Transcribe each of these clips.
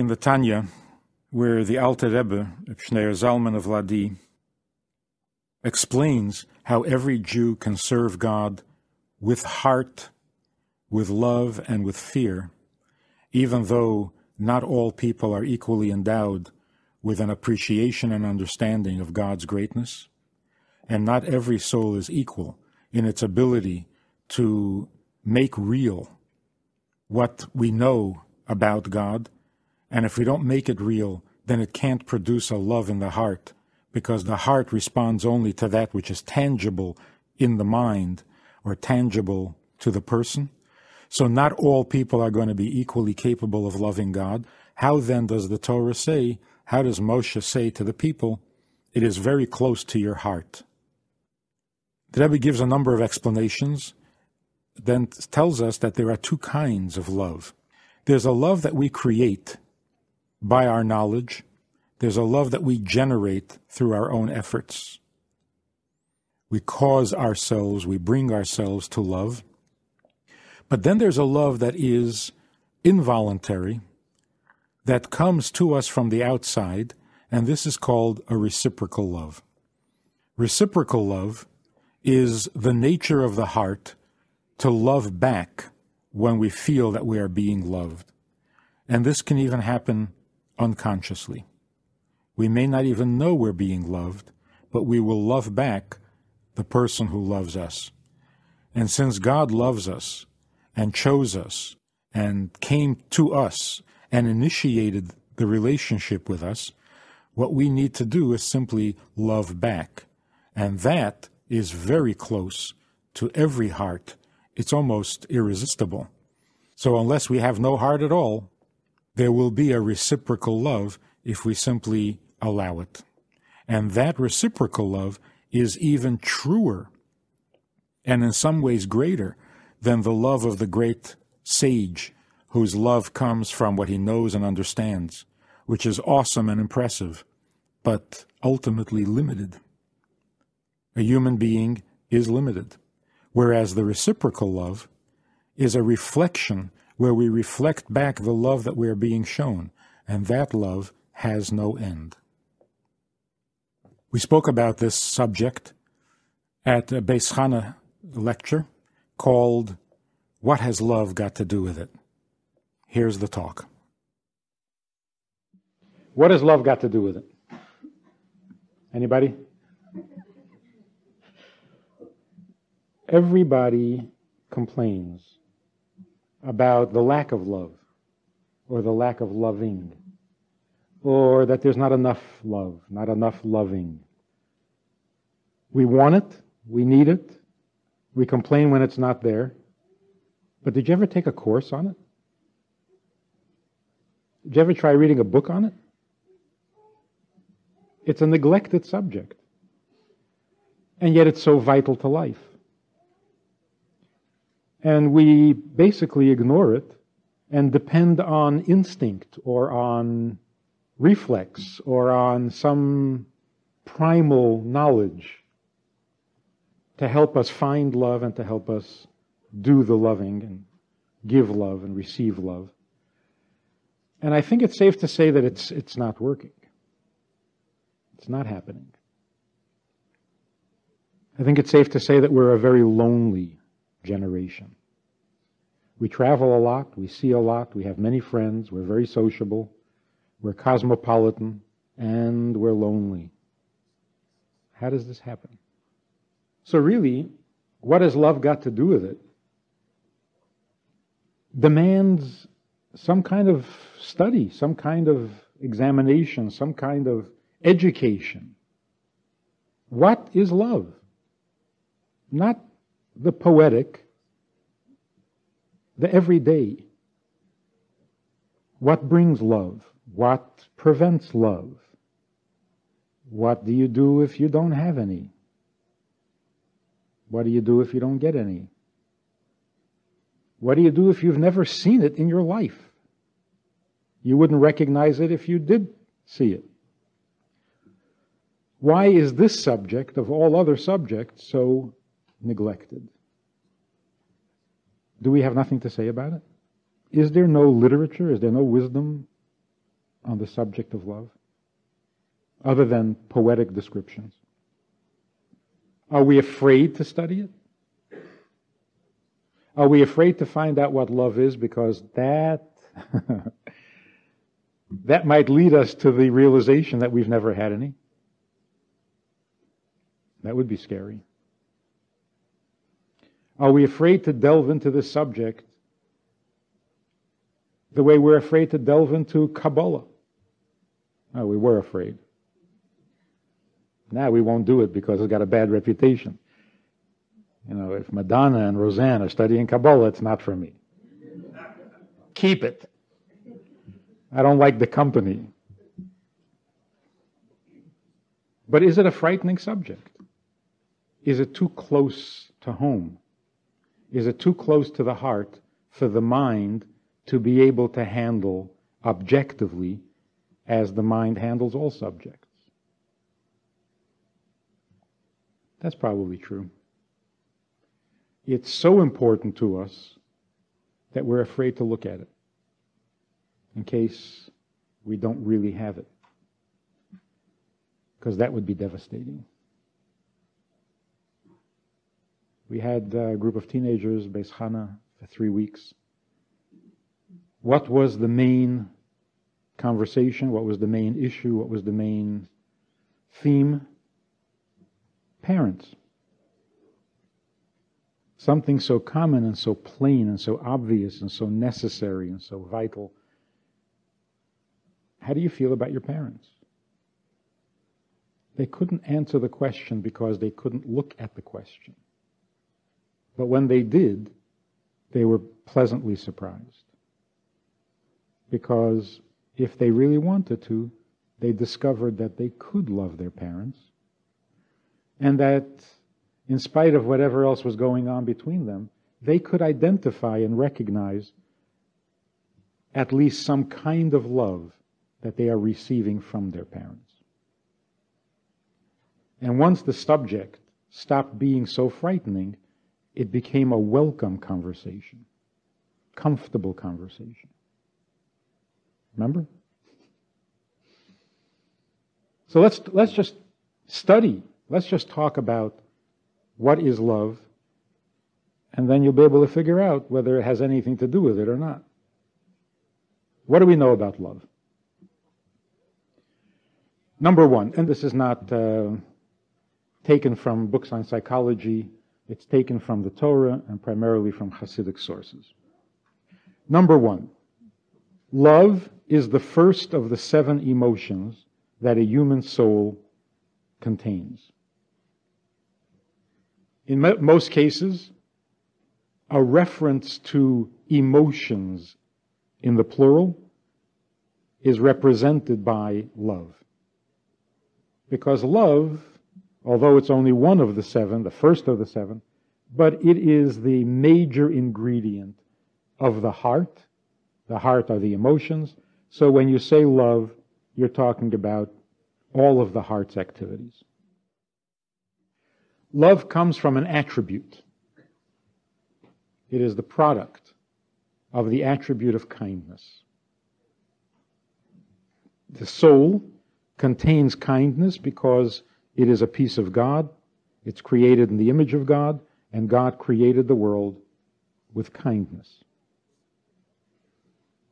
in the Tanya, where the Alter Rebbe, Schneur Zalman of Liadi, explains how every Jew can serve God with heart, with love, and with fear, even though not all people are equally endowed with an appreciation and understanding of God's greatness, and not every soul is equal in its ability to make real what we know about God. And if we don't make it real, then it can't produce a love in the heart because the heart responds only to that which is tangible in the mind or tangible to the person. So not all people are going to be equally capable of loving God. How then does the Torah say, how does Moshe say to the people, it is very close to your heart? The Rebbe gives a number of explanations, then tells us that there are two kinds of love. There's a love that we create by our knowledge, there's a love that we generate through our own efforts. We cause ourselves, we bring ourselves to love. But then there's a love that is involuntary, that comes to us from the outside, and this is called a reciprocal love. Reciprocal love is the nature of the heart to love back when we feel that we are being loved. And this can even happen unconsciously. We may not even know we're being loved, but we will love back the person who loves us. And since God loves us and chose us and came to us and initiated the relationship with us, what we need to do is simply love back. And that is very close to every heart. It's almost irresistible. So, unless we have no heart at all, there will be a reciprocal love if we simply allow it. And that reciprocal love is even truer and in some ways greater than the love of the great sage whose love comes from what he knows and understands, which is awesome and impressive, but ultimately limited. A human being is limited, whereas the reciprocal love is a reflection where we reflect back the love that we are being shown, and that love has no end. We spoke about this subject at a Beis Chana lecture called What Has Love Got to Do with It? Here's the talk. What has love got to do with it? Anybody? Everybody complains about the lack of love or the lack of loving or that there's not enough love, not enough loving. We want it, we need it, we complain when it's not there. But did you ever take a course on it? Did you ever try reading a book on it? It's a neglected subject. And yet it's so vital to life. And we basically ignore it and depend on instinct or on reflex or on some primal knowledge to help us find love and to help us do the loving and give love and receive love. And I think it's safe to say that it's, it's not working. It's not happening. I think it's safe to say that we're a very lonely generation. We travel a lot, we see a lot, we have many friends, we're very sociable. We're cosmopolitan and we're lonely. How does this happen? So, really, what has love got to do with it? Demands some kind of study, some kind of examination, some kind of education. What is love? Not the poetic, the everyday. What brings love? What prevents love? What do you do if you don't have any? What do you do if you don't get any? What do you do if you've never seen it in your life? You wouldn't recognize it if you did see it. Why is this subject, of all other subjects, so neglected? Do we have nothing to say about it? Is there no literature? Is there no wisdom on the subject of love, other than poetic descriptions? Are we afraid to study it? Are we afraid to find out what love is because that that might lead us to the realization that we've never had any? That would be scary. Are we afraid to delve into this subject the way we're afraid to delve into Kabbalah? Oh, we were afraid. Now we won't do it because it's got a bad reputation. You know, if Madonna and Roseanne are studying Kabbalah, it's not for me. Keep it. I don't like the company. But is it a frightening subject? Is it too close to home? Is it too close to the heart for the mind to be able to handle objectively as the mind handles all subjects? That's probably true. It's so important to us that we're afraid to look at it in case we don't really have it. Because that would be devastating. We had a group of teenagers, Beis Chana, for three weeks. What was the main conversation? What was the main issue? What was the main theme? Parents. Something so common and so plain and so obvious and so necessary and so vital. How do you feel about your parents? They couldn't answer the question because they couldn't look at the question. But when they did, they were pleasantly surprised. Because if they really wanted to, they discovered that they could love their parents and that in spite of whatever else was going on between them, they could identify and recognize at least some kind of love that they are receiving from their parents. And once the subject stopped being so frightening, it became a welcome conversation, comfortable conversation. Remember? So let's, let's just study. Let's just talk about what is love, and then you'll be able to figure out whether it has anything to do with it or not. What do we know about love? Number one, and this is not uh, taken from books on psychology it's taken from the Torah and primarily from Hasidic sources. Number one, love is the first of the seven emotions that a human soul contains. In most cases, a reference to emotions in the plural is represented by love. Because love although it's only one of the seven, the first of the seven, but it is the major ingredient of the heart. The heart are the emotions. So when you say love, you're talking about all of the heart's activities. Love comes from an attribute. It is the product of the attribute of kindness. The soul contains kindness because it is a piece of God. It's created in the image of God, and God created the world with kindness.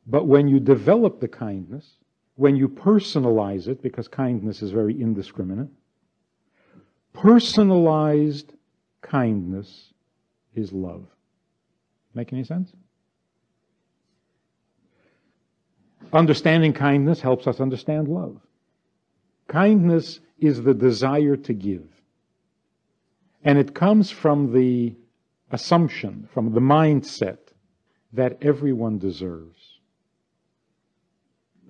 But when you develop the kindness, when you personalize it, because kindness is very indiscriminate, personalized kindness is love. Make any sense? Understanding kindness helps us understand love. Kindness is the desire to give. And it comes from the assumption, from the mindset that everyone deserves,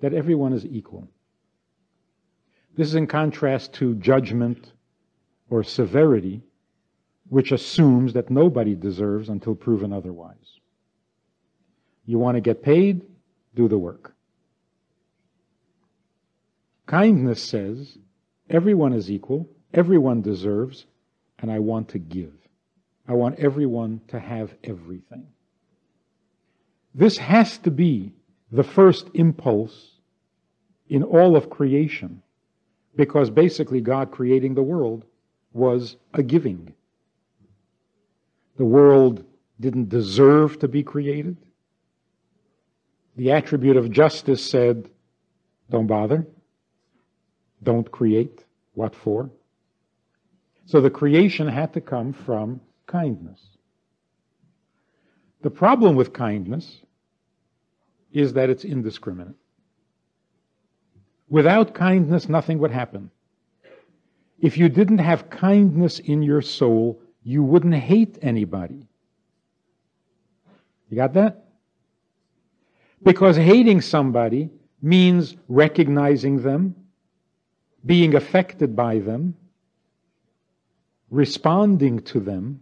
that everyone is equal. This is in contrast to judgment or severity, which assumes that nobody deserves until proven otherwise. You want to get paid? Do the work. Kindness says, Everyone is equal, everyone deserves, and I want to give. I want everyone to have everything. This has to be the first impulse in all of creation because basically God creating the world was a giving. The world didn't deserve to be created. The attribute of justice said, don't bother. Don't create. What for? So the creation had to come from kindness. The problem with kindness is that it's indiscriminate. Without kindness, nothing would happen. If you didn't have kindness in your soul, you wouldn't hate anybody. You got that? Because hating somebody means recognizing them, being affected by them, responding to them,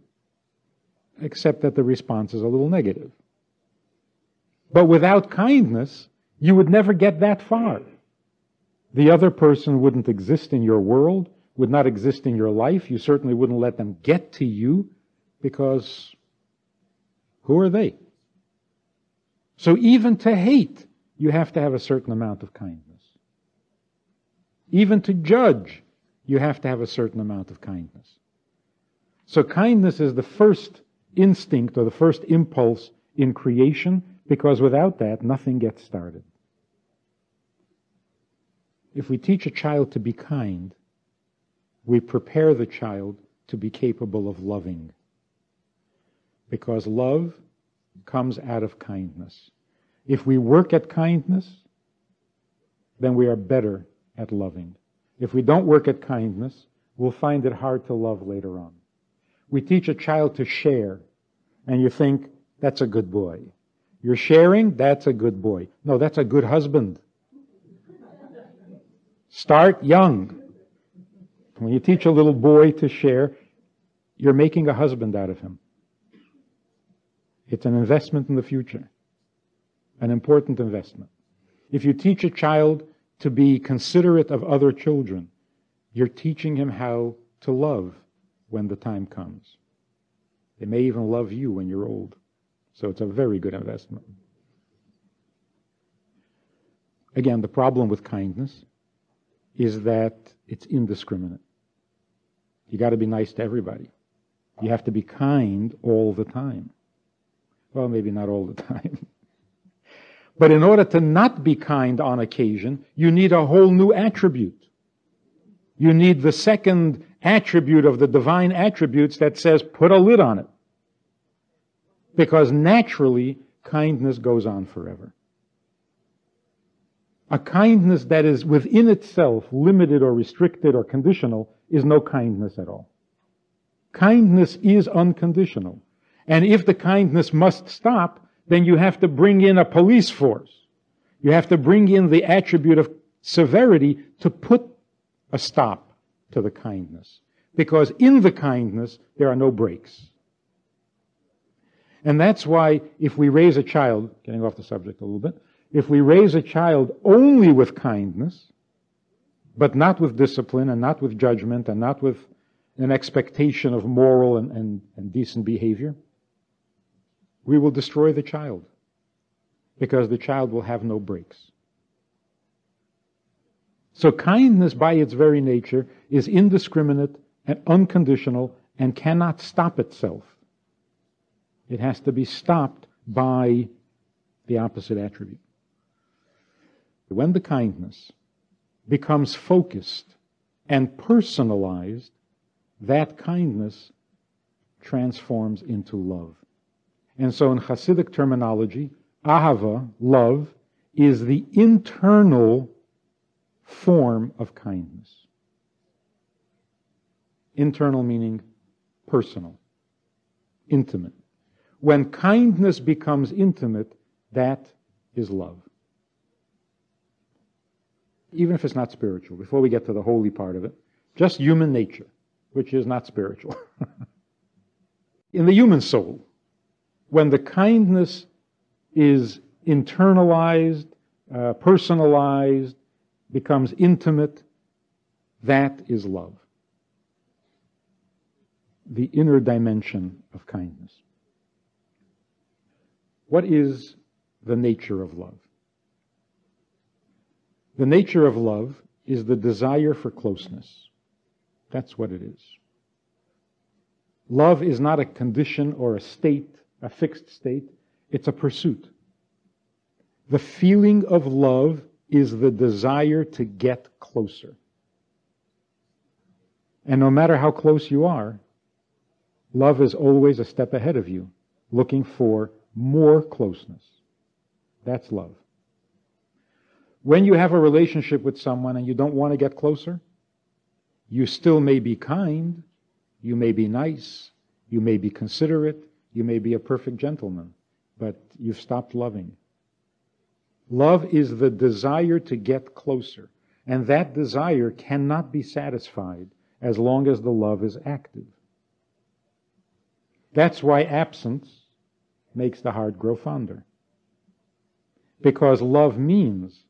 except that the response is a little negative. But without kindness, you would never get that far. The other person wouldn't exist in your world, would not exist in your life. You certainly wouldn't let them get to you because who are they? So even to hate, you have to have a certain amount of kindness. Even to judge, you have to have a certain amount of kindness. So kindness is the first instinct or the first impulse in creation because without that, nothing gets started. If we teach a child to be kind, we prepare the child to be capable of loving. Because love comes out of kindness. If we work at kindness, then we are better at loving. If we don't work at kindness, we'll find it hard to love later on. We teach a child to share, and you think, that's a good boy. You're sharing, that's a good boy. No, that's a good husband. Start young. When you teach a little boy to share, you're making a husband out of him. It's an investment in the future, an important investment. If you teach a child to be considerate of other children, you're teaching him how to love when the time comes. They may even love you when you're old. So it's a very good investment. Again, the problem with kindness is that it's indiscriminate. You got to be nice to everybody. You have to be kind all the time. Well, maybe not all the time. But in order to not be kind on occasion, you need a whole new attribute. You need the second attribute of the divine attributes that says, put a lid on it. Because naturally, kindness goes on forever. A kindness that is within itself limited or restricted or conditional is no kindness at all. Kindness is unconditional. And if the kindness must stop, then you have to bring in a police force. You have to bring in the attribute of severity to put a stop to the kindness. Because in the kindness, there are no breaks. And that's why if we raise a child, getting off the subject a little bit, if we raise a child only with kindness, but not with discipline and not with judgment and not with an expectation of moral and, and, and decent behavior, we will destroy the child because the child will have no breaks. So kindness by its very nature is indiscriminate and unconditional and cannot stop itself. It has to be stopped by the opposite attribute. When the kindness becomes focused and personalized, that kindness transforms into love. And so in Hasidic terminology, ahava, love, is the internal form of kindness. Internal meaning personal, intimate. When kindness becomes intimate, that is love. Even if it's not spiritual, before we get to the holy part of it, just human nature, which is not spiritual. In the human soul, when the kindness is internalized, uh, personalized, becomes intimate, that is love. The inner dimension of kindness. What is the nature of love? The nature of love is the desire for closeness. That's what it is. Love is not a condition or a state, a fixed state. It's a pursuit. The feeling of love is the desire to get closer. And no matter how close you are, love is always a step ahead of you, looking for more closeness. That's love. When you have a relationship with someone and you don't want to get closer, you still may be kind, you may be nice, you may be considerate, you may be a perfect gentleman, but you've stopped loving. Love is the desire to get closer, and that desire cannot be satisfied as long as the love is active. That's why absence makes the heart grow fonder. Because love means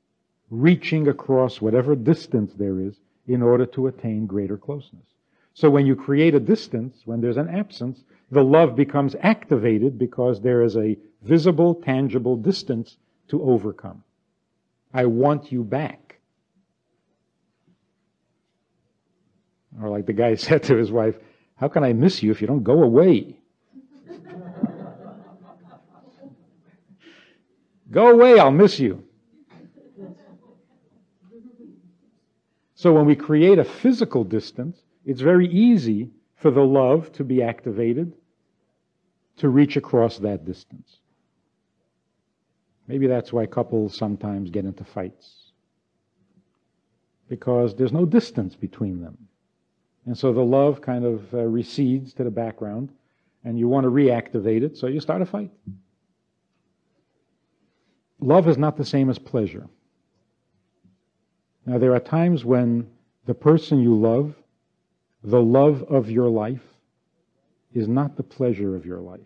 reaching across whatever distance there is in order to attain greater closeness. So when you create a distance, when there's an absence, the love becomes activated because there is a visible, tangible distance to overcome. I want you back. Or like the guy said to his wife, How can I miss you if you don't go away? go away, I'll miss you. So when we create a physical distance, it's very easy for the love to be activated to reach across that distance. Maybe that's why couples sometimes get into fights. Because there's no distance between them. And so the love kind of uh, recedes to the background, and you want to reactivate it, so you start a fight. Love is not the same as pleasure. Now, there are times when the person you love, the love of your life, is not the pleasure of your life.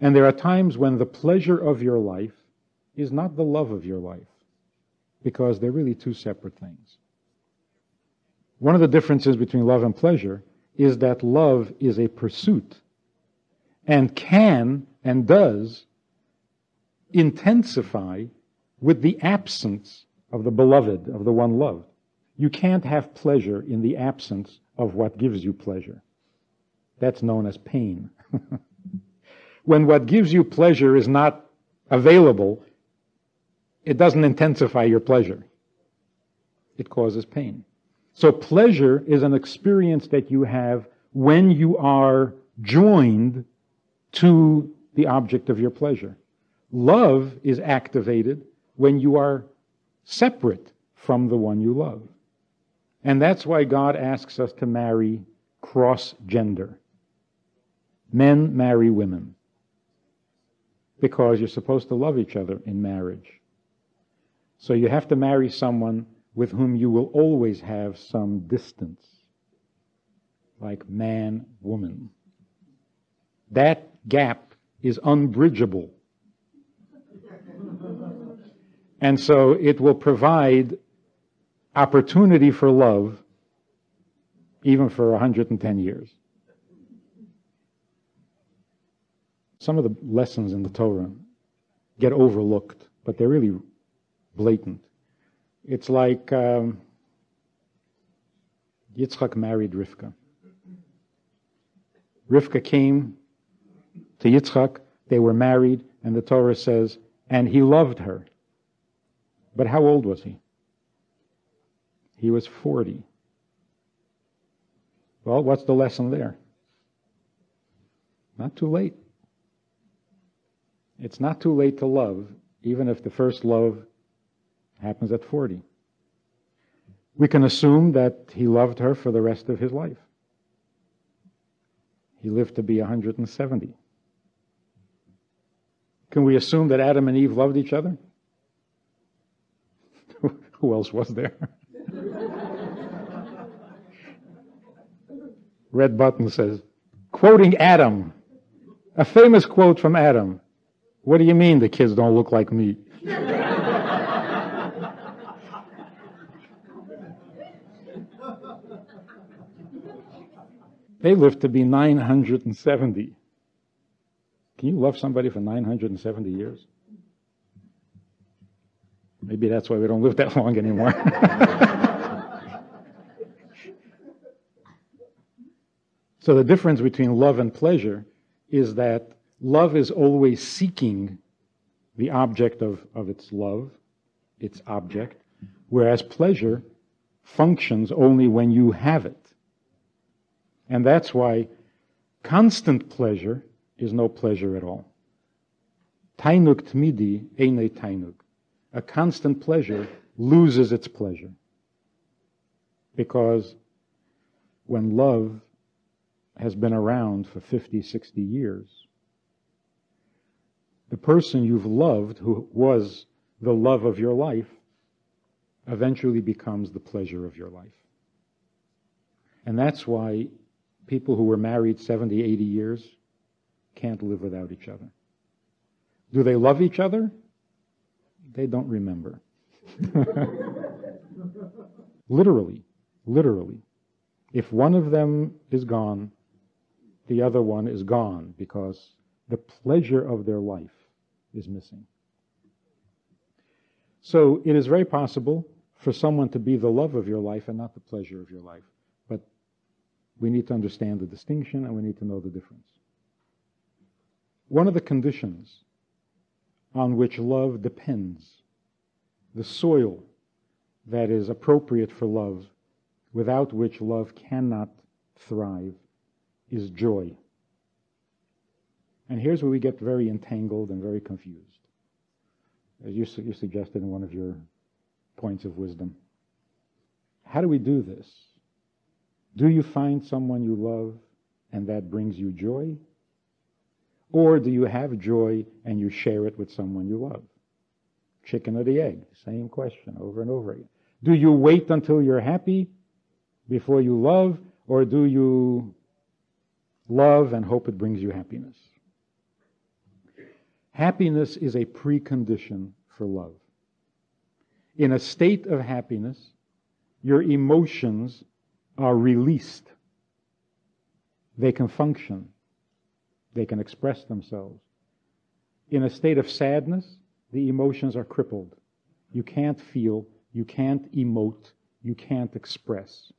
And there are times when the pleasure of your life is not the love of your life, because they're really two separate things. One of the differences between love and pleasure is that love is a pursuit and can and does intensify with the absence of the beloved, of the one loved. You can't have pleasure in the absence of what gives you pleasure. That's known as pain. when what gives you pleasure is not available, it doesn't intensify your pleasure. It causes pain. So pleasure is an experience that you have when you are joined to the object of your pleasure. Love is activated when you are separate from the one you love. And that's why God asks us to marry cross gender. Men marry women. Because you're supposed to love each other in marriage. So you have to marry someone with whom you will always have some distance. Like man, woman. That gap is unbridgeable and so it will provide opportunity for love even for 110 years. Some of the lessons in the Torah get overlooked, but they're really blatant. It's like um, Yitzchak married Rivka. Rivka came to Yitzchak, they were married, and the Torah says, and he loved her. But how old was he? He was 40. Well, what's the lesson there? Not too late. It's not too late to love, even if the first love happens at 40. We can assume that he loved her for the rest of his life. He lived to be 170. Can we assume that Adam and Eve loved each other? Who else was there? Red Buttons says, quoting Adam, a famous quote from Adam. What do you mean the kids don't look like me? they lived to be 970. Can you love somebody for 970 years? Maybe that's why we don't live that long anymore. so the difference between love and pleasure is that love is always seeking the object of, of its love, its object, whereas pleasure functions only when you have it. And that's why constant pleasure is no pleasure at all. Tainuk tmidi eine tainuk. A constant pleasure loses its pleasure. Because when love has been around for 50, 60 years, the person you've loved, who was the love of your life, eventually becomes the pleasure of your life. And that's why people who were married 70, 80 years can't live without each other. Do they love each other? They don't remember. literally, literally. If one of them is gone, the other one is gone because the pleasure of their life is missing. So it is very possible for someone to be the love of your life and not the pleasure of your life. But we need to understand the distinction and we need to know the difference. One of the conditions on which love depends, the soil that is appropriate for love, without which love cannot thrive, is joy. And here's where we get very entangled and very confused, as you, you suggested in one of your points of wisdom. How do we do this? Do you find someone you love and that brings you joy? Or do you have joy and you share it with someone you love? Chicken or the egg? Same question over and over again. Do you wait until you're happy before you love, or do you love and hope it brings you happiness? Happiness is a precondition for love. In a state of happiness, your emotions are released. They can function. They can express themselves. In a state of sadness, the emotions are crippled. You can't feel, you can't emote, you can't express.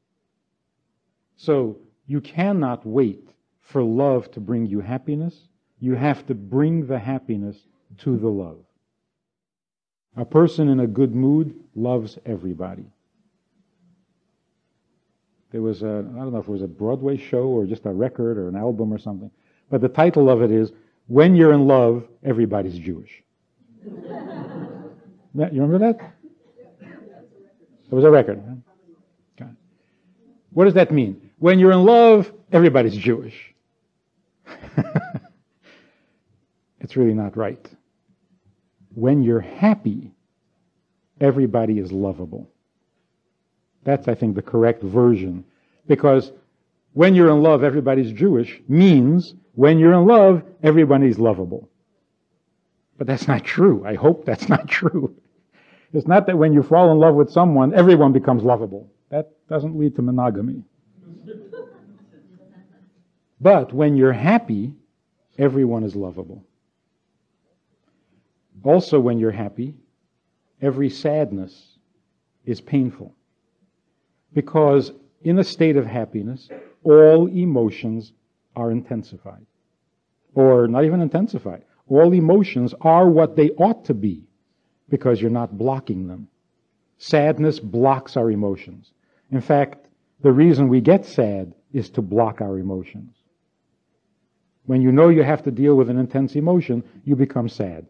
So, you cannot wait for love to bring you happiness. You have to bring the happiness to the love. A person in a good mood loves everybody. There was a, I don't know if it was a Broadway show or just a record or an album or something. But the title of it is When You're in Love, Everybody's Jewish. that, you remember that? It was a record. What does that mean? When you're in love, everybody's Jewish. it's really not right. When you're happy, everybody is lovable. That's, I think, the correct version. Because when you're in love, everybody's Jewish means when you're in love, everybody's lovable. But that's not true. I hope that's not true. It's not that when you fall in love with someone, everyone becomes lovable. That doesn't lead to monogamy. But when you're happy, everyone is lovable. Also, when you're happy, every sadness is painful. Because in a state of happiness, all emotions are intensified or not even intensified. All emotions are what they ought to be because you're not blocking them. Sadness blocks our emotions. In fact, the reason we get sad is to block our emotions. When you know you have to deal with an intense emotion, you become sad.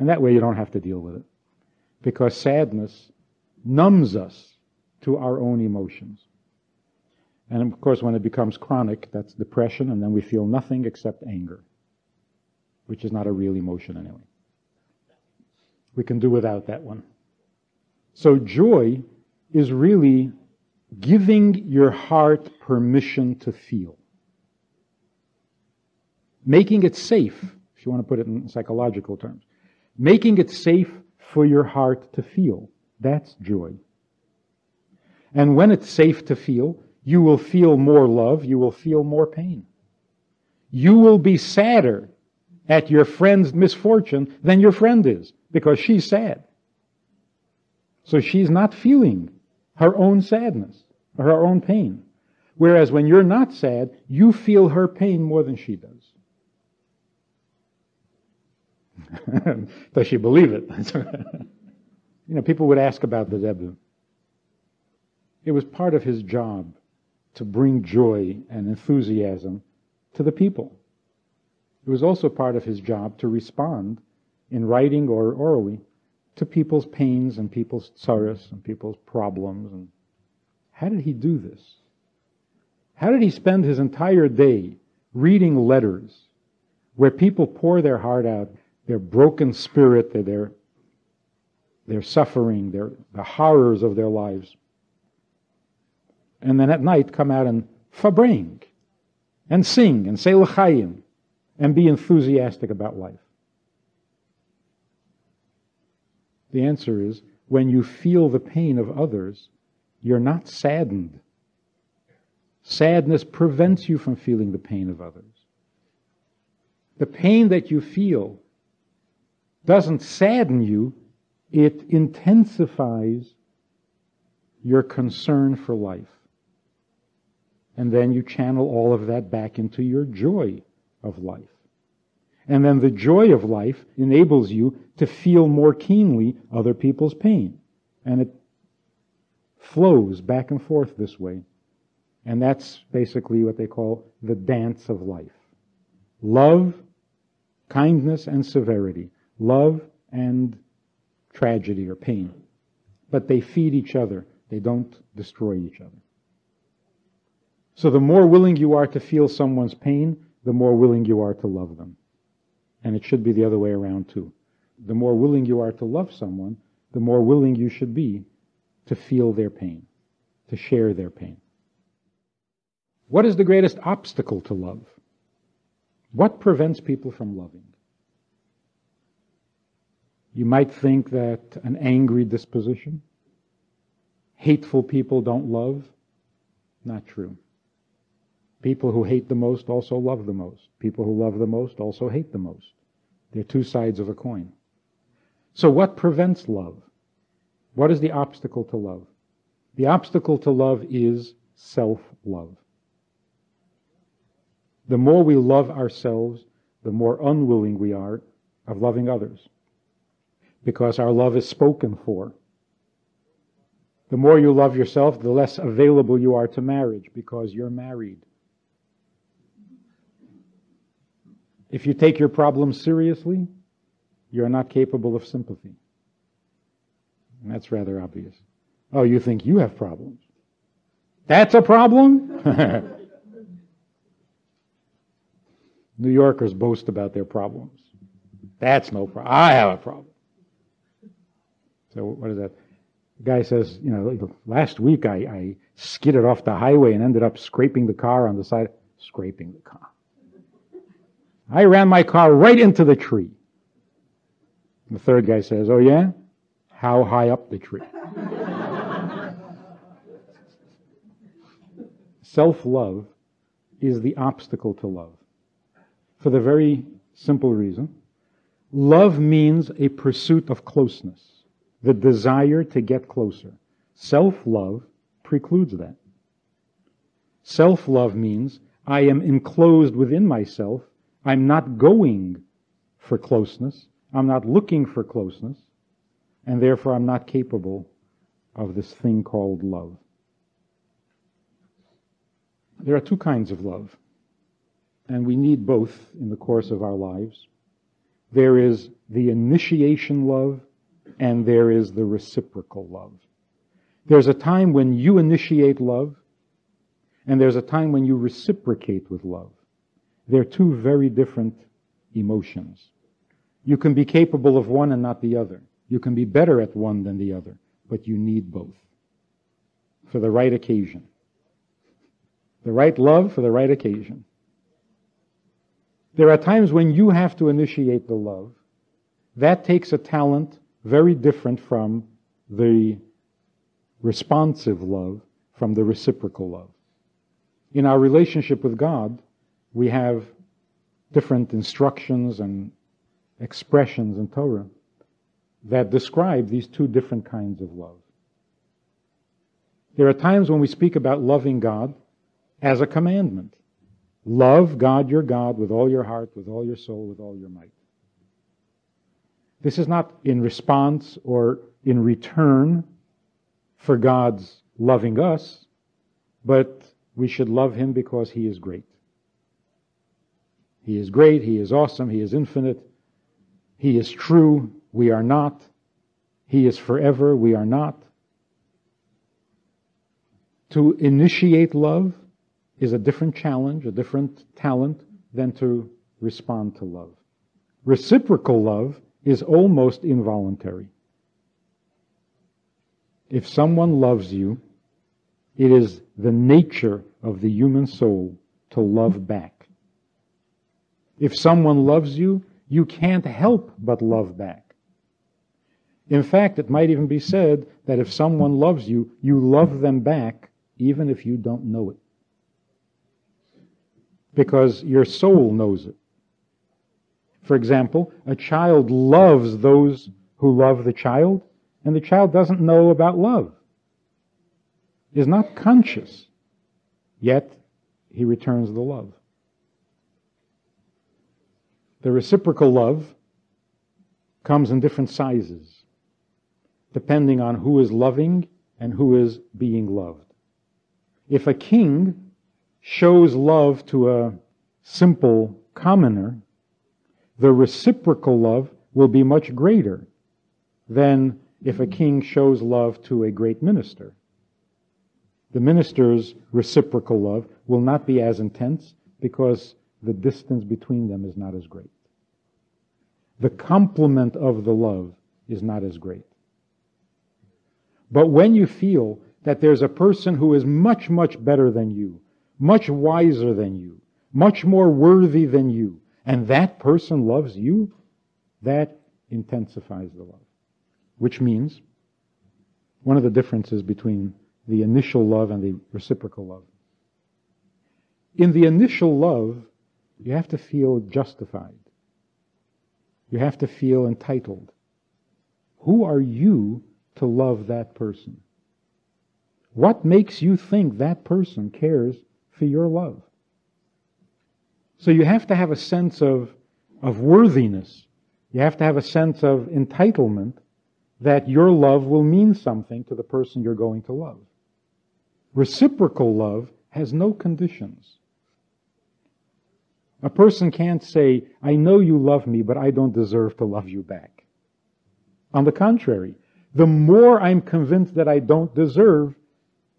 And that way you don't have to deal with it. Because sadness numbs us to our own emotions. And of course, when it becomes chronic, that's depression, and then we feel nothing except anger which is not a real emotion anyway. We can do without that one. So joy is really giving your heart permission to feel. Making it safe, if you want to put it in psychological terms. Making it safe for your heart to feel. That's joy. And when it's safe to feel, you will feel more love, you will feel more pain. You will be sadder at your friend's misfortune than your friend is because she's sad. So she's not feeling her own sadness or her own pain. Whereas when you're not sad, you feel her pain more than she does. does she believe it? you know, people would ask about the Rebbe. It was part of his job to bring joy and enthusiasm to the people. It was also part of his job to respond in writing or orally to people's pains and people's sorrows and people's problems. And how did he do this? How did he spend his entire day reading letters where people pour their heart out, their broken spirit, their, their, suffering, their, the horrors of their lives? And then at night come out and farbreng and sing and say l'chaim and be enthusiastic about life? The answer is when you feel the pain of others, you're not saddened. Sadness prevents you from feeling the pain of others. The pain that you feel doesn't sadden you, it intensifies your concern for life. And then you channel all of that back into your joy of life. And then the joy of life enables you to feel more keenly other people's pain. And it flows back and forth this way. And that's basically what they call the dance of life. Love, kindness, and severity. Love and tragedy or pain. But they feed each other. They don't destroy each other. So the more willing you are to feel someone's pain, the more willing you are to love them. And it should be the other way around too. The more willing you are to love someone, the more willing you should be to feel their pain, to share their pain. What is the greatest obstacle to love? What prevents people from loving? You might think that an angry disposition, hateful people don't love. Not true. People who hate the most also love the most. People who love the most also hate the most. They're two sides of a coin. So what prevents love? What is the obstacle to love? The obstacle to love is self-love. The more we love ourselves, the more unwilling we are of loving others. Because our love is spoken for. The more you love yourself, the less available you are to marriage because you're married. If you take your problems seriously, you're not capable of sympathy. And that's rather obvious. Oh, you think you have problems? That's a problem? New Yorkers boast about their problems. That's no problem. I have a problem. So what is that? The guy says, you know, last week I, I skidded off the highway and ended up scraping the car on the side. Scraping the car. I ran my car right into the tree. The third guy says, Oh, yeah? How high up the tree? Self love is the obstacle to love. For the very simple reason love means a pursuit of closeness, the desire to get closer. Self love precludes that. Self love means I am enclosed within myself I'm not going for closeness. I'm not looking for closeness. And therefore I'm not capable of this thing called love. There are two kinds of love. And we need both in the course of our lives. There is the initiation love and there is the reciprocal love. There's a time when you initiate love and there's a time when you reciprocate with love. They're two very different emotions. You can be capable of one and not the other. You can be better at one than the other, but you need both for the right occasion. The right love for the right occasion. There are times when you have to initiate the love. That takes a talent very different from the responsive love, from the reciprocal love. In our relationship with God, we have different instructions and expressions in Torah. that describe these two different kinds of love. There are times when we speak about loving God as a commandment. Love God your God with all your heart, with all your soul, with all your might. This is not in response or in return for God's loving us, but we should love Him because He is great. He is great, He is awesome, He is infinite, He is true, we are not. He is forever, we are not. To initiate love is a different challenge, a different talent than to respond to love. Reciprocal love is almost involuntary. If someone loves you, it is the nature of the human soul to love back. If someone loves you, you can't help but love back. In fact, it might even be said that if someone loves you, you love them back even if you don't know it. Because your soul knows it. For example, a child loves those who love the child, and the child doesn't know about love, is not conscious, yet he returns the love. The reciprocal love comes in different sizes, depending on who is loving and who is being loved. If a king shows love to a simple commoner, the reciprocal love will be much greater than if a king shows love to a great minister. The minister's reciprocal love will not be as intense because the distance between them is not as great. The complement of the love is not as great. But when you feel that there's a person who is much, much better than you, much wiser than you, much more worthy than you, and that person loves you, that intensifies the love. Which means one of the differences between the initial love and the reciprocal love. In the initial love, you have to feel justified. You have to feel entitled. Who are you to love that person? What makes you think that person cares for your love? So you have to have a sense of, of worthiness. You have to have a sense of entitlement that your love will mean something to the person you're going to love. Reciprocal love has no conditions. A person can't say, I know you love me, but I don't deserve to love you back. On the contrary, the more I'm convinced that I don't deserve,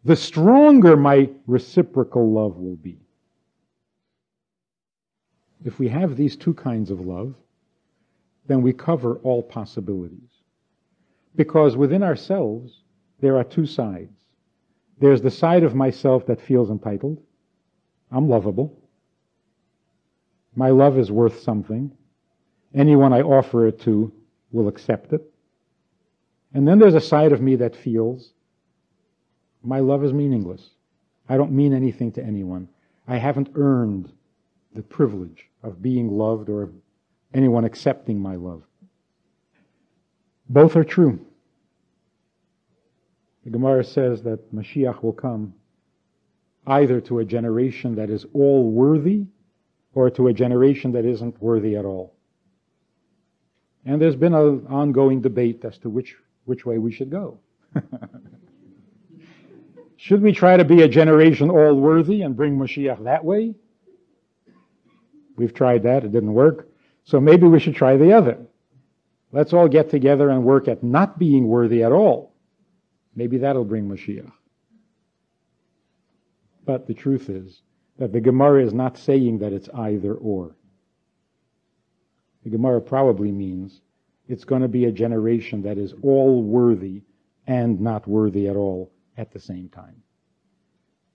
the stronger my reciprocal love will be. If we have these two kinds of love, then we cover all possibilities. Because within ourselves, there are two sides. There's the side of myself that feels entitled. I'm lovable. My love is worth something. Anyone I offer it to will accept it. And then there's a side of me that feels my love is meaningless. I don't mean anything to anyone. I haven't earned the privilege of being loved or of anyone accepting my love. Both are true. The Gemara says that Mashiach will come either to a generation that is all worthy or to a generation that isn't worthy at all. And there's been an ongoing debate as to which, which way we should go. should we try to be a generation all worthy and bring Mashiach that way? We've tried that, it didn't work. So maybe we should try the other. Let's all get together and work at not being worthy at all. Maybe that'll bring Mashiach. But the truth is that the Gemara is not saying that it's either or. The Gemara probably means it's going to be a generation that is all worthy and not worthy at all at the same time.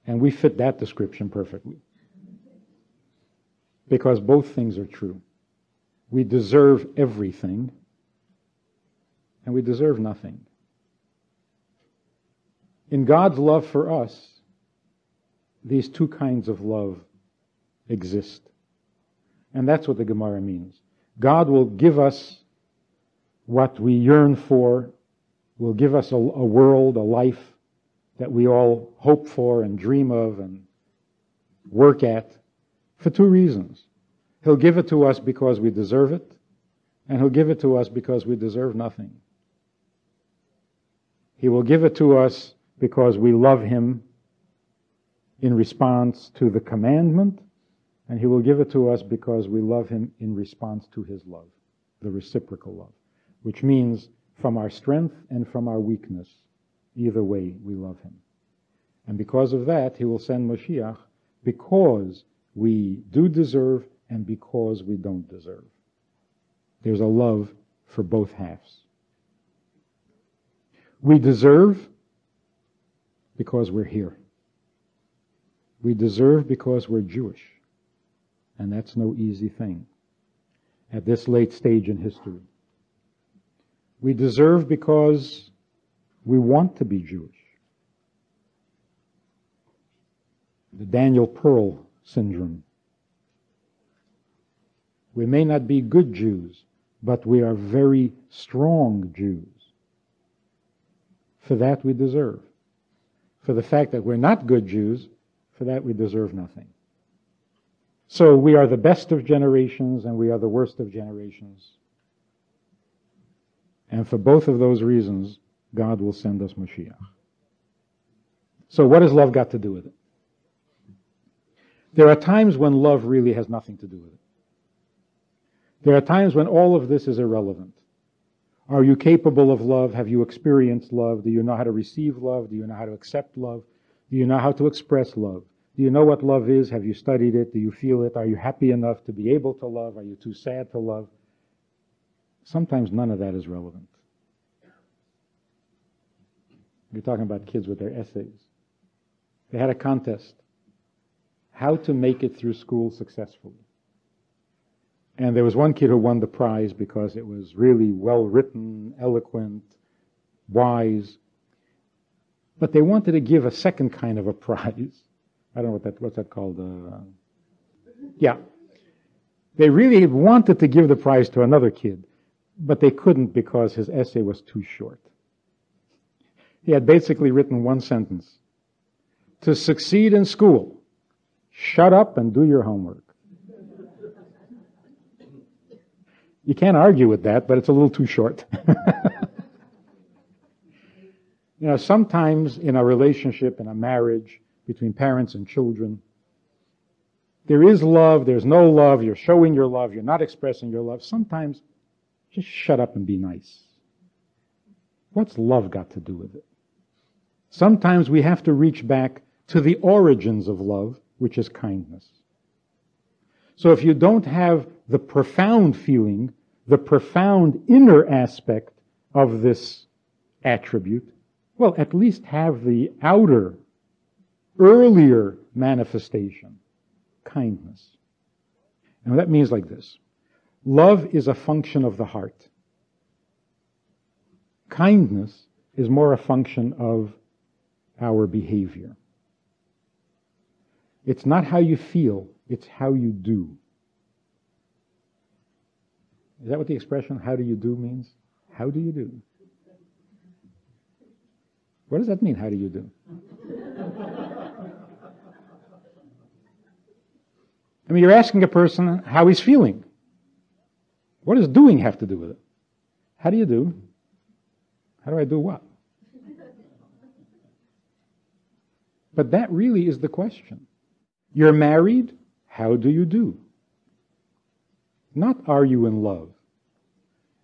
And we fit that description perfectly. Because both things are true. We deserve everything, and we deserve nothing. In God's love for us, these two kinds of love exist. And that's what the Gemara means. God will give us what we yearn for, will give us a, a world, a life that we all hope for and dream of and work at for two reasons. He'll give it to us because we deserve it, and He'll give it to us because we deserve nothing. He will give it to us because we love Him in response to the commandment, and He will give it to us because we love Him in response to His love, the reciprocal love, which means from our strength and from our weakness. Either way, we love Him. And because of that, He will send Moshiach because we do deserve and because we don't deserve. There's a love for both halves. We deserve because we're here. We deserve because we're Jewish. And that's no easy thing at this late stage in history. We deserve because we want to be Jewish. The Daniel Pearl syndrome. We may not be good Jews, but we are very strong Jews. For that we deserve. For the fact that we're not good Jews, for that we deserve nothing. So we are the best of generations and we are the worst of generations. And for both of those reasons, God will send us Mashiach. So what has love got to do with it? There are times when love really has nothing to do with it. There are times when all of this is irrelevant. Are you capable of love? Have you experienced love? Do you know how to receive love? Do you know how to accept love? Do you know how to express love? Do you know what love is? Have you studied it? Do you feel it? Are you happy enough to be able to love? Are you too sad to love? Sometimes none of that is relevant. You're talking about kids with their essays. They had a contest. How to make it through school successfully. And there was one kid who won the prize because it was really well written, eloquent, wise. But they wanted to give a second kind of a prize. I don't know what that, what's that called? Uh, yeah. They really wanted to give the prize to another kid, but they couldn't because his essay was too short. He had basically written one sentence. To succeed in school, shut up and do your homework. You can't argue with that, but it's a little too short. you know, sometimes in a relationship, in a marriage, between parents and children, there is love, there's no love, you're showing your love, you're not expressing your love. Sometimes just shut up and be nice. What's love got to do with it? Sometimes we have to reach back to the origins of love, which is kindness. So if you don't have the profound feeling, the profound inner aspect of this attribute, well, at least have the outer, earlier manifestation, kindness. And that means like this. Love is a function of the heart. Kindness is more a function of our behavior. It's not how you feel, it's how you do. Is that what the expression how do you do means? How do you do? What does that mean, how do you do? I mean, you're asking a person how he's feeling. What does doing have to do with it? How do you do? How do I do what? But that really is the question. You're married, how do you do? Not are you in love.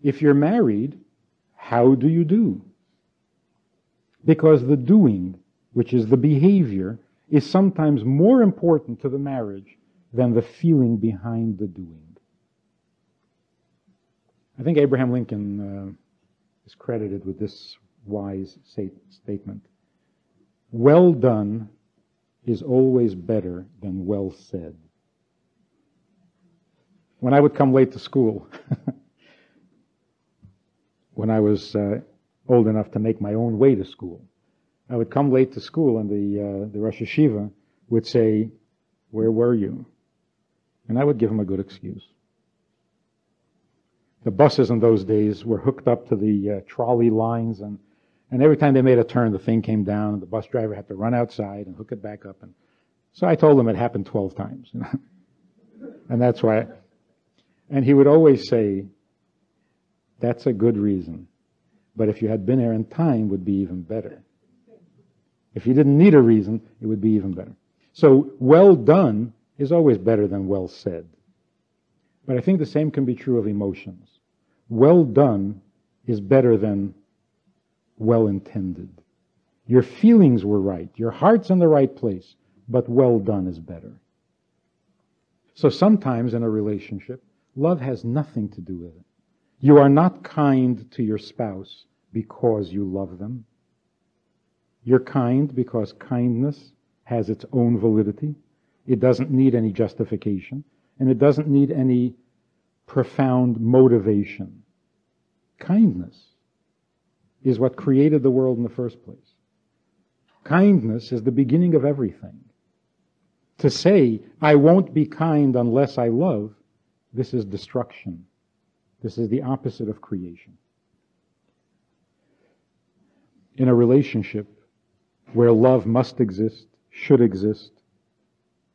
If you're married, how do you do? Because the doing, which is the behavior, is sometimes more important to the marriage than the feeling behind the doing. I think Abraham Lincoln uh, is credited with this wise statement. Well done is always better than well said. When I would come late to school, when I was uh, old enough to make my own way to school, I would come late to school and the, uh, the Rosh Yeshiva would say, where were you? And I would give him a good excuse. the buses in those days were hooked up to the uh, trolley lines, and, and every time they made a turn, the thing came down, and the bus driver had to run outside and hook it back up. And so I told him it happened 12 times. And that's why. And he would always say, that's a good reason. But if you had been there in time, would be even better. If you didn't need a reason, it would be even better. So well done is always better than well said. But I think the same can be true of emotions. Well done is better than well intended. Your feelings were right. Your heart's in the right place, but well done is better. So sometimes in a relationship, love has nothing to do with it. You are not kind to your spouse because you love them. You're kind because kindness has its own validity. It doesn't need any justification, and it doesn't need any profound motivation. Kindness is what created the world in the first place. Kindness is the beginning of everything. To say, I won't be kind unless I love, this is destruction. This is the opposite of creation. In a relationship where love must exist, should exist,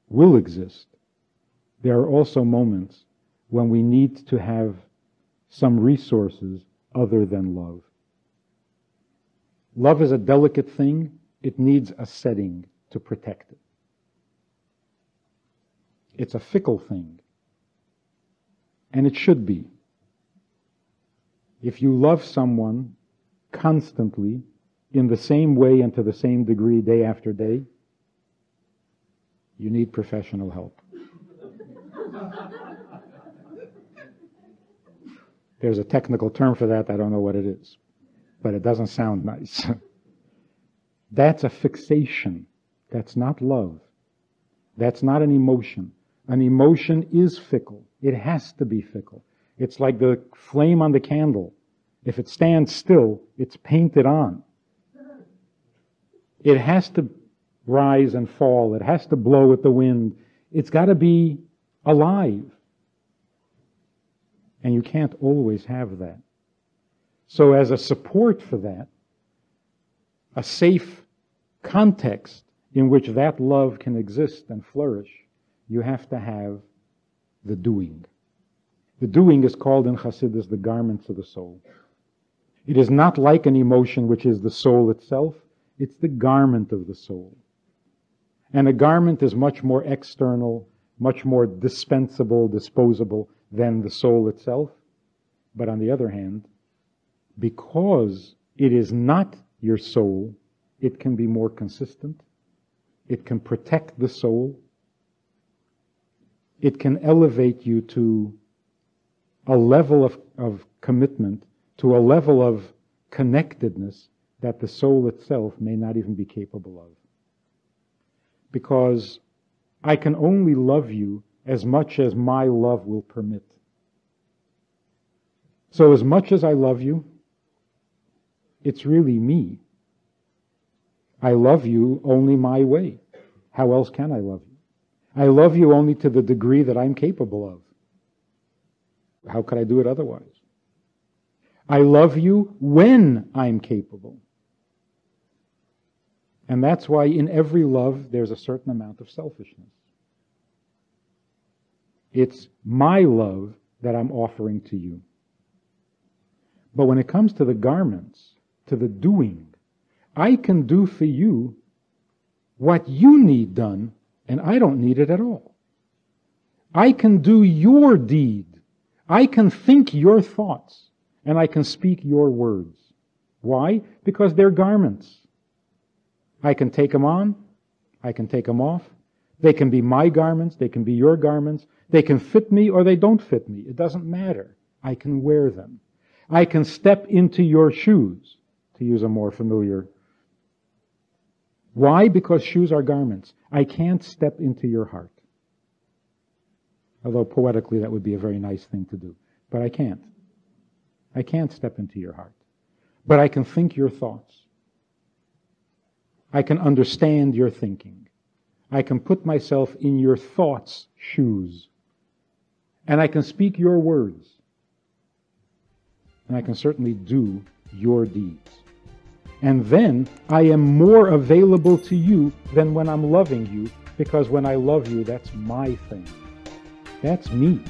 will exist, there are also moments when we need to have some resources other than love. Love is a delicate thing. It needs a setting to protect it. It's a fickle thing. And it should be. If you love someone constantly, in the same way and to the same degree day after day, you need professional help. There's a technical term for that, I don't know what it is, but it doesn't sound nice. That's a fixation. That's not love. That's not an emotion. An emotion is fickle. It has to be fickle. It's like the flame on the candle. If it stands still, it's painted on. It has to rise and fall. It has to blow with the wind. It's got to be alive. And you can't always have that. So as a support for that, a safe context in which that love can exist and flourish, you have to have the doing. The doing is called in Hasidus the garments of the soul. It is not like an emotion which is the soul itself, it's the garment of the soul. And a garment is much more external, much more dispensable, disposable than the soul itself. But on the other hand, because it is not your soul, it can be more consistent. It can protect the soul. It can elevate you to a level of, of commitment, to a level of connectedness that the soul itself may not even be capable of. Because I can only love you as much as my love will permit. So, as much as I love you, it's really me. I love you only my way. How else can I love you? I love you only to the degree that I'm capable of. How could I do it otherwise? I love you when I'm capable. And that's why in every love there's a certain amount of selfishness. It's my love that I'm offering to you. But when it comes to the garments, to the doing, I can do for you what you need done, and I don't need it at all. I can do your deed. I can think your thoughts, and I can speak your words. Why? Because they're garments. I can take them on, I can take them off. They can be my garments, they can be your garments. They can fit me or they don't fit me. It doesn't matter. I can wear them. I can step into your shoes, to use a more familiar. Why? Because shoes are garments. I can't step into your heart. Although poetically that would be a very nice thing to do. But I can't. I can't step into your heart. But I can think your thoughts. I can understand your thinking. I can put myself in your thoughts' shoes. And I can speak your words. and I can certainly do your deeds. And then I am more available to you than when I'm loving you, because when I love you, that's my thing. That's me.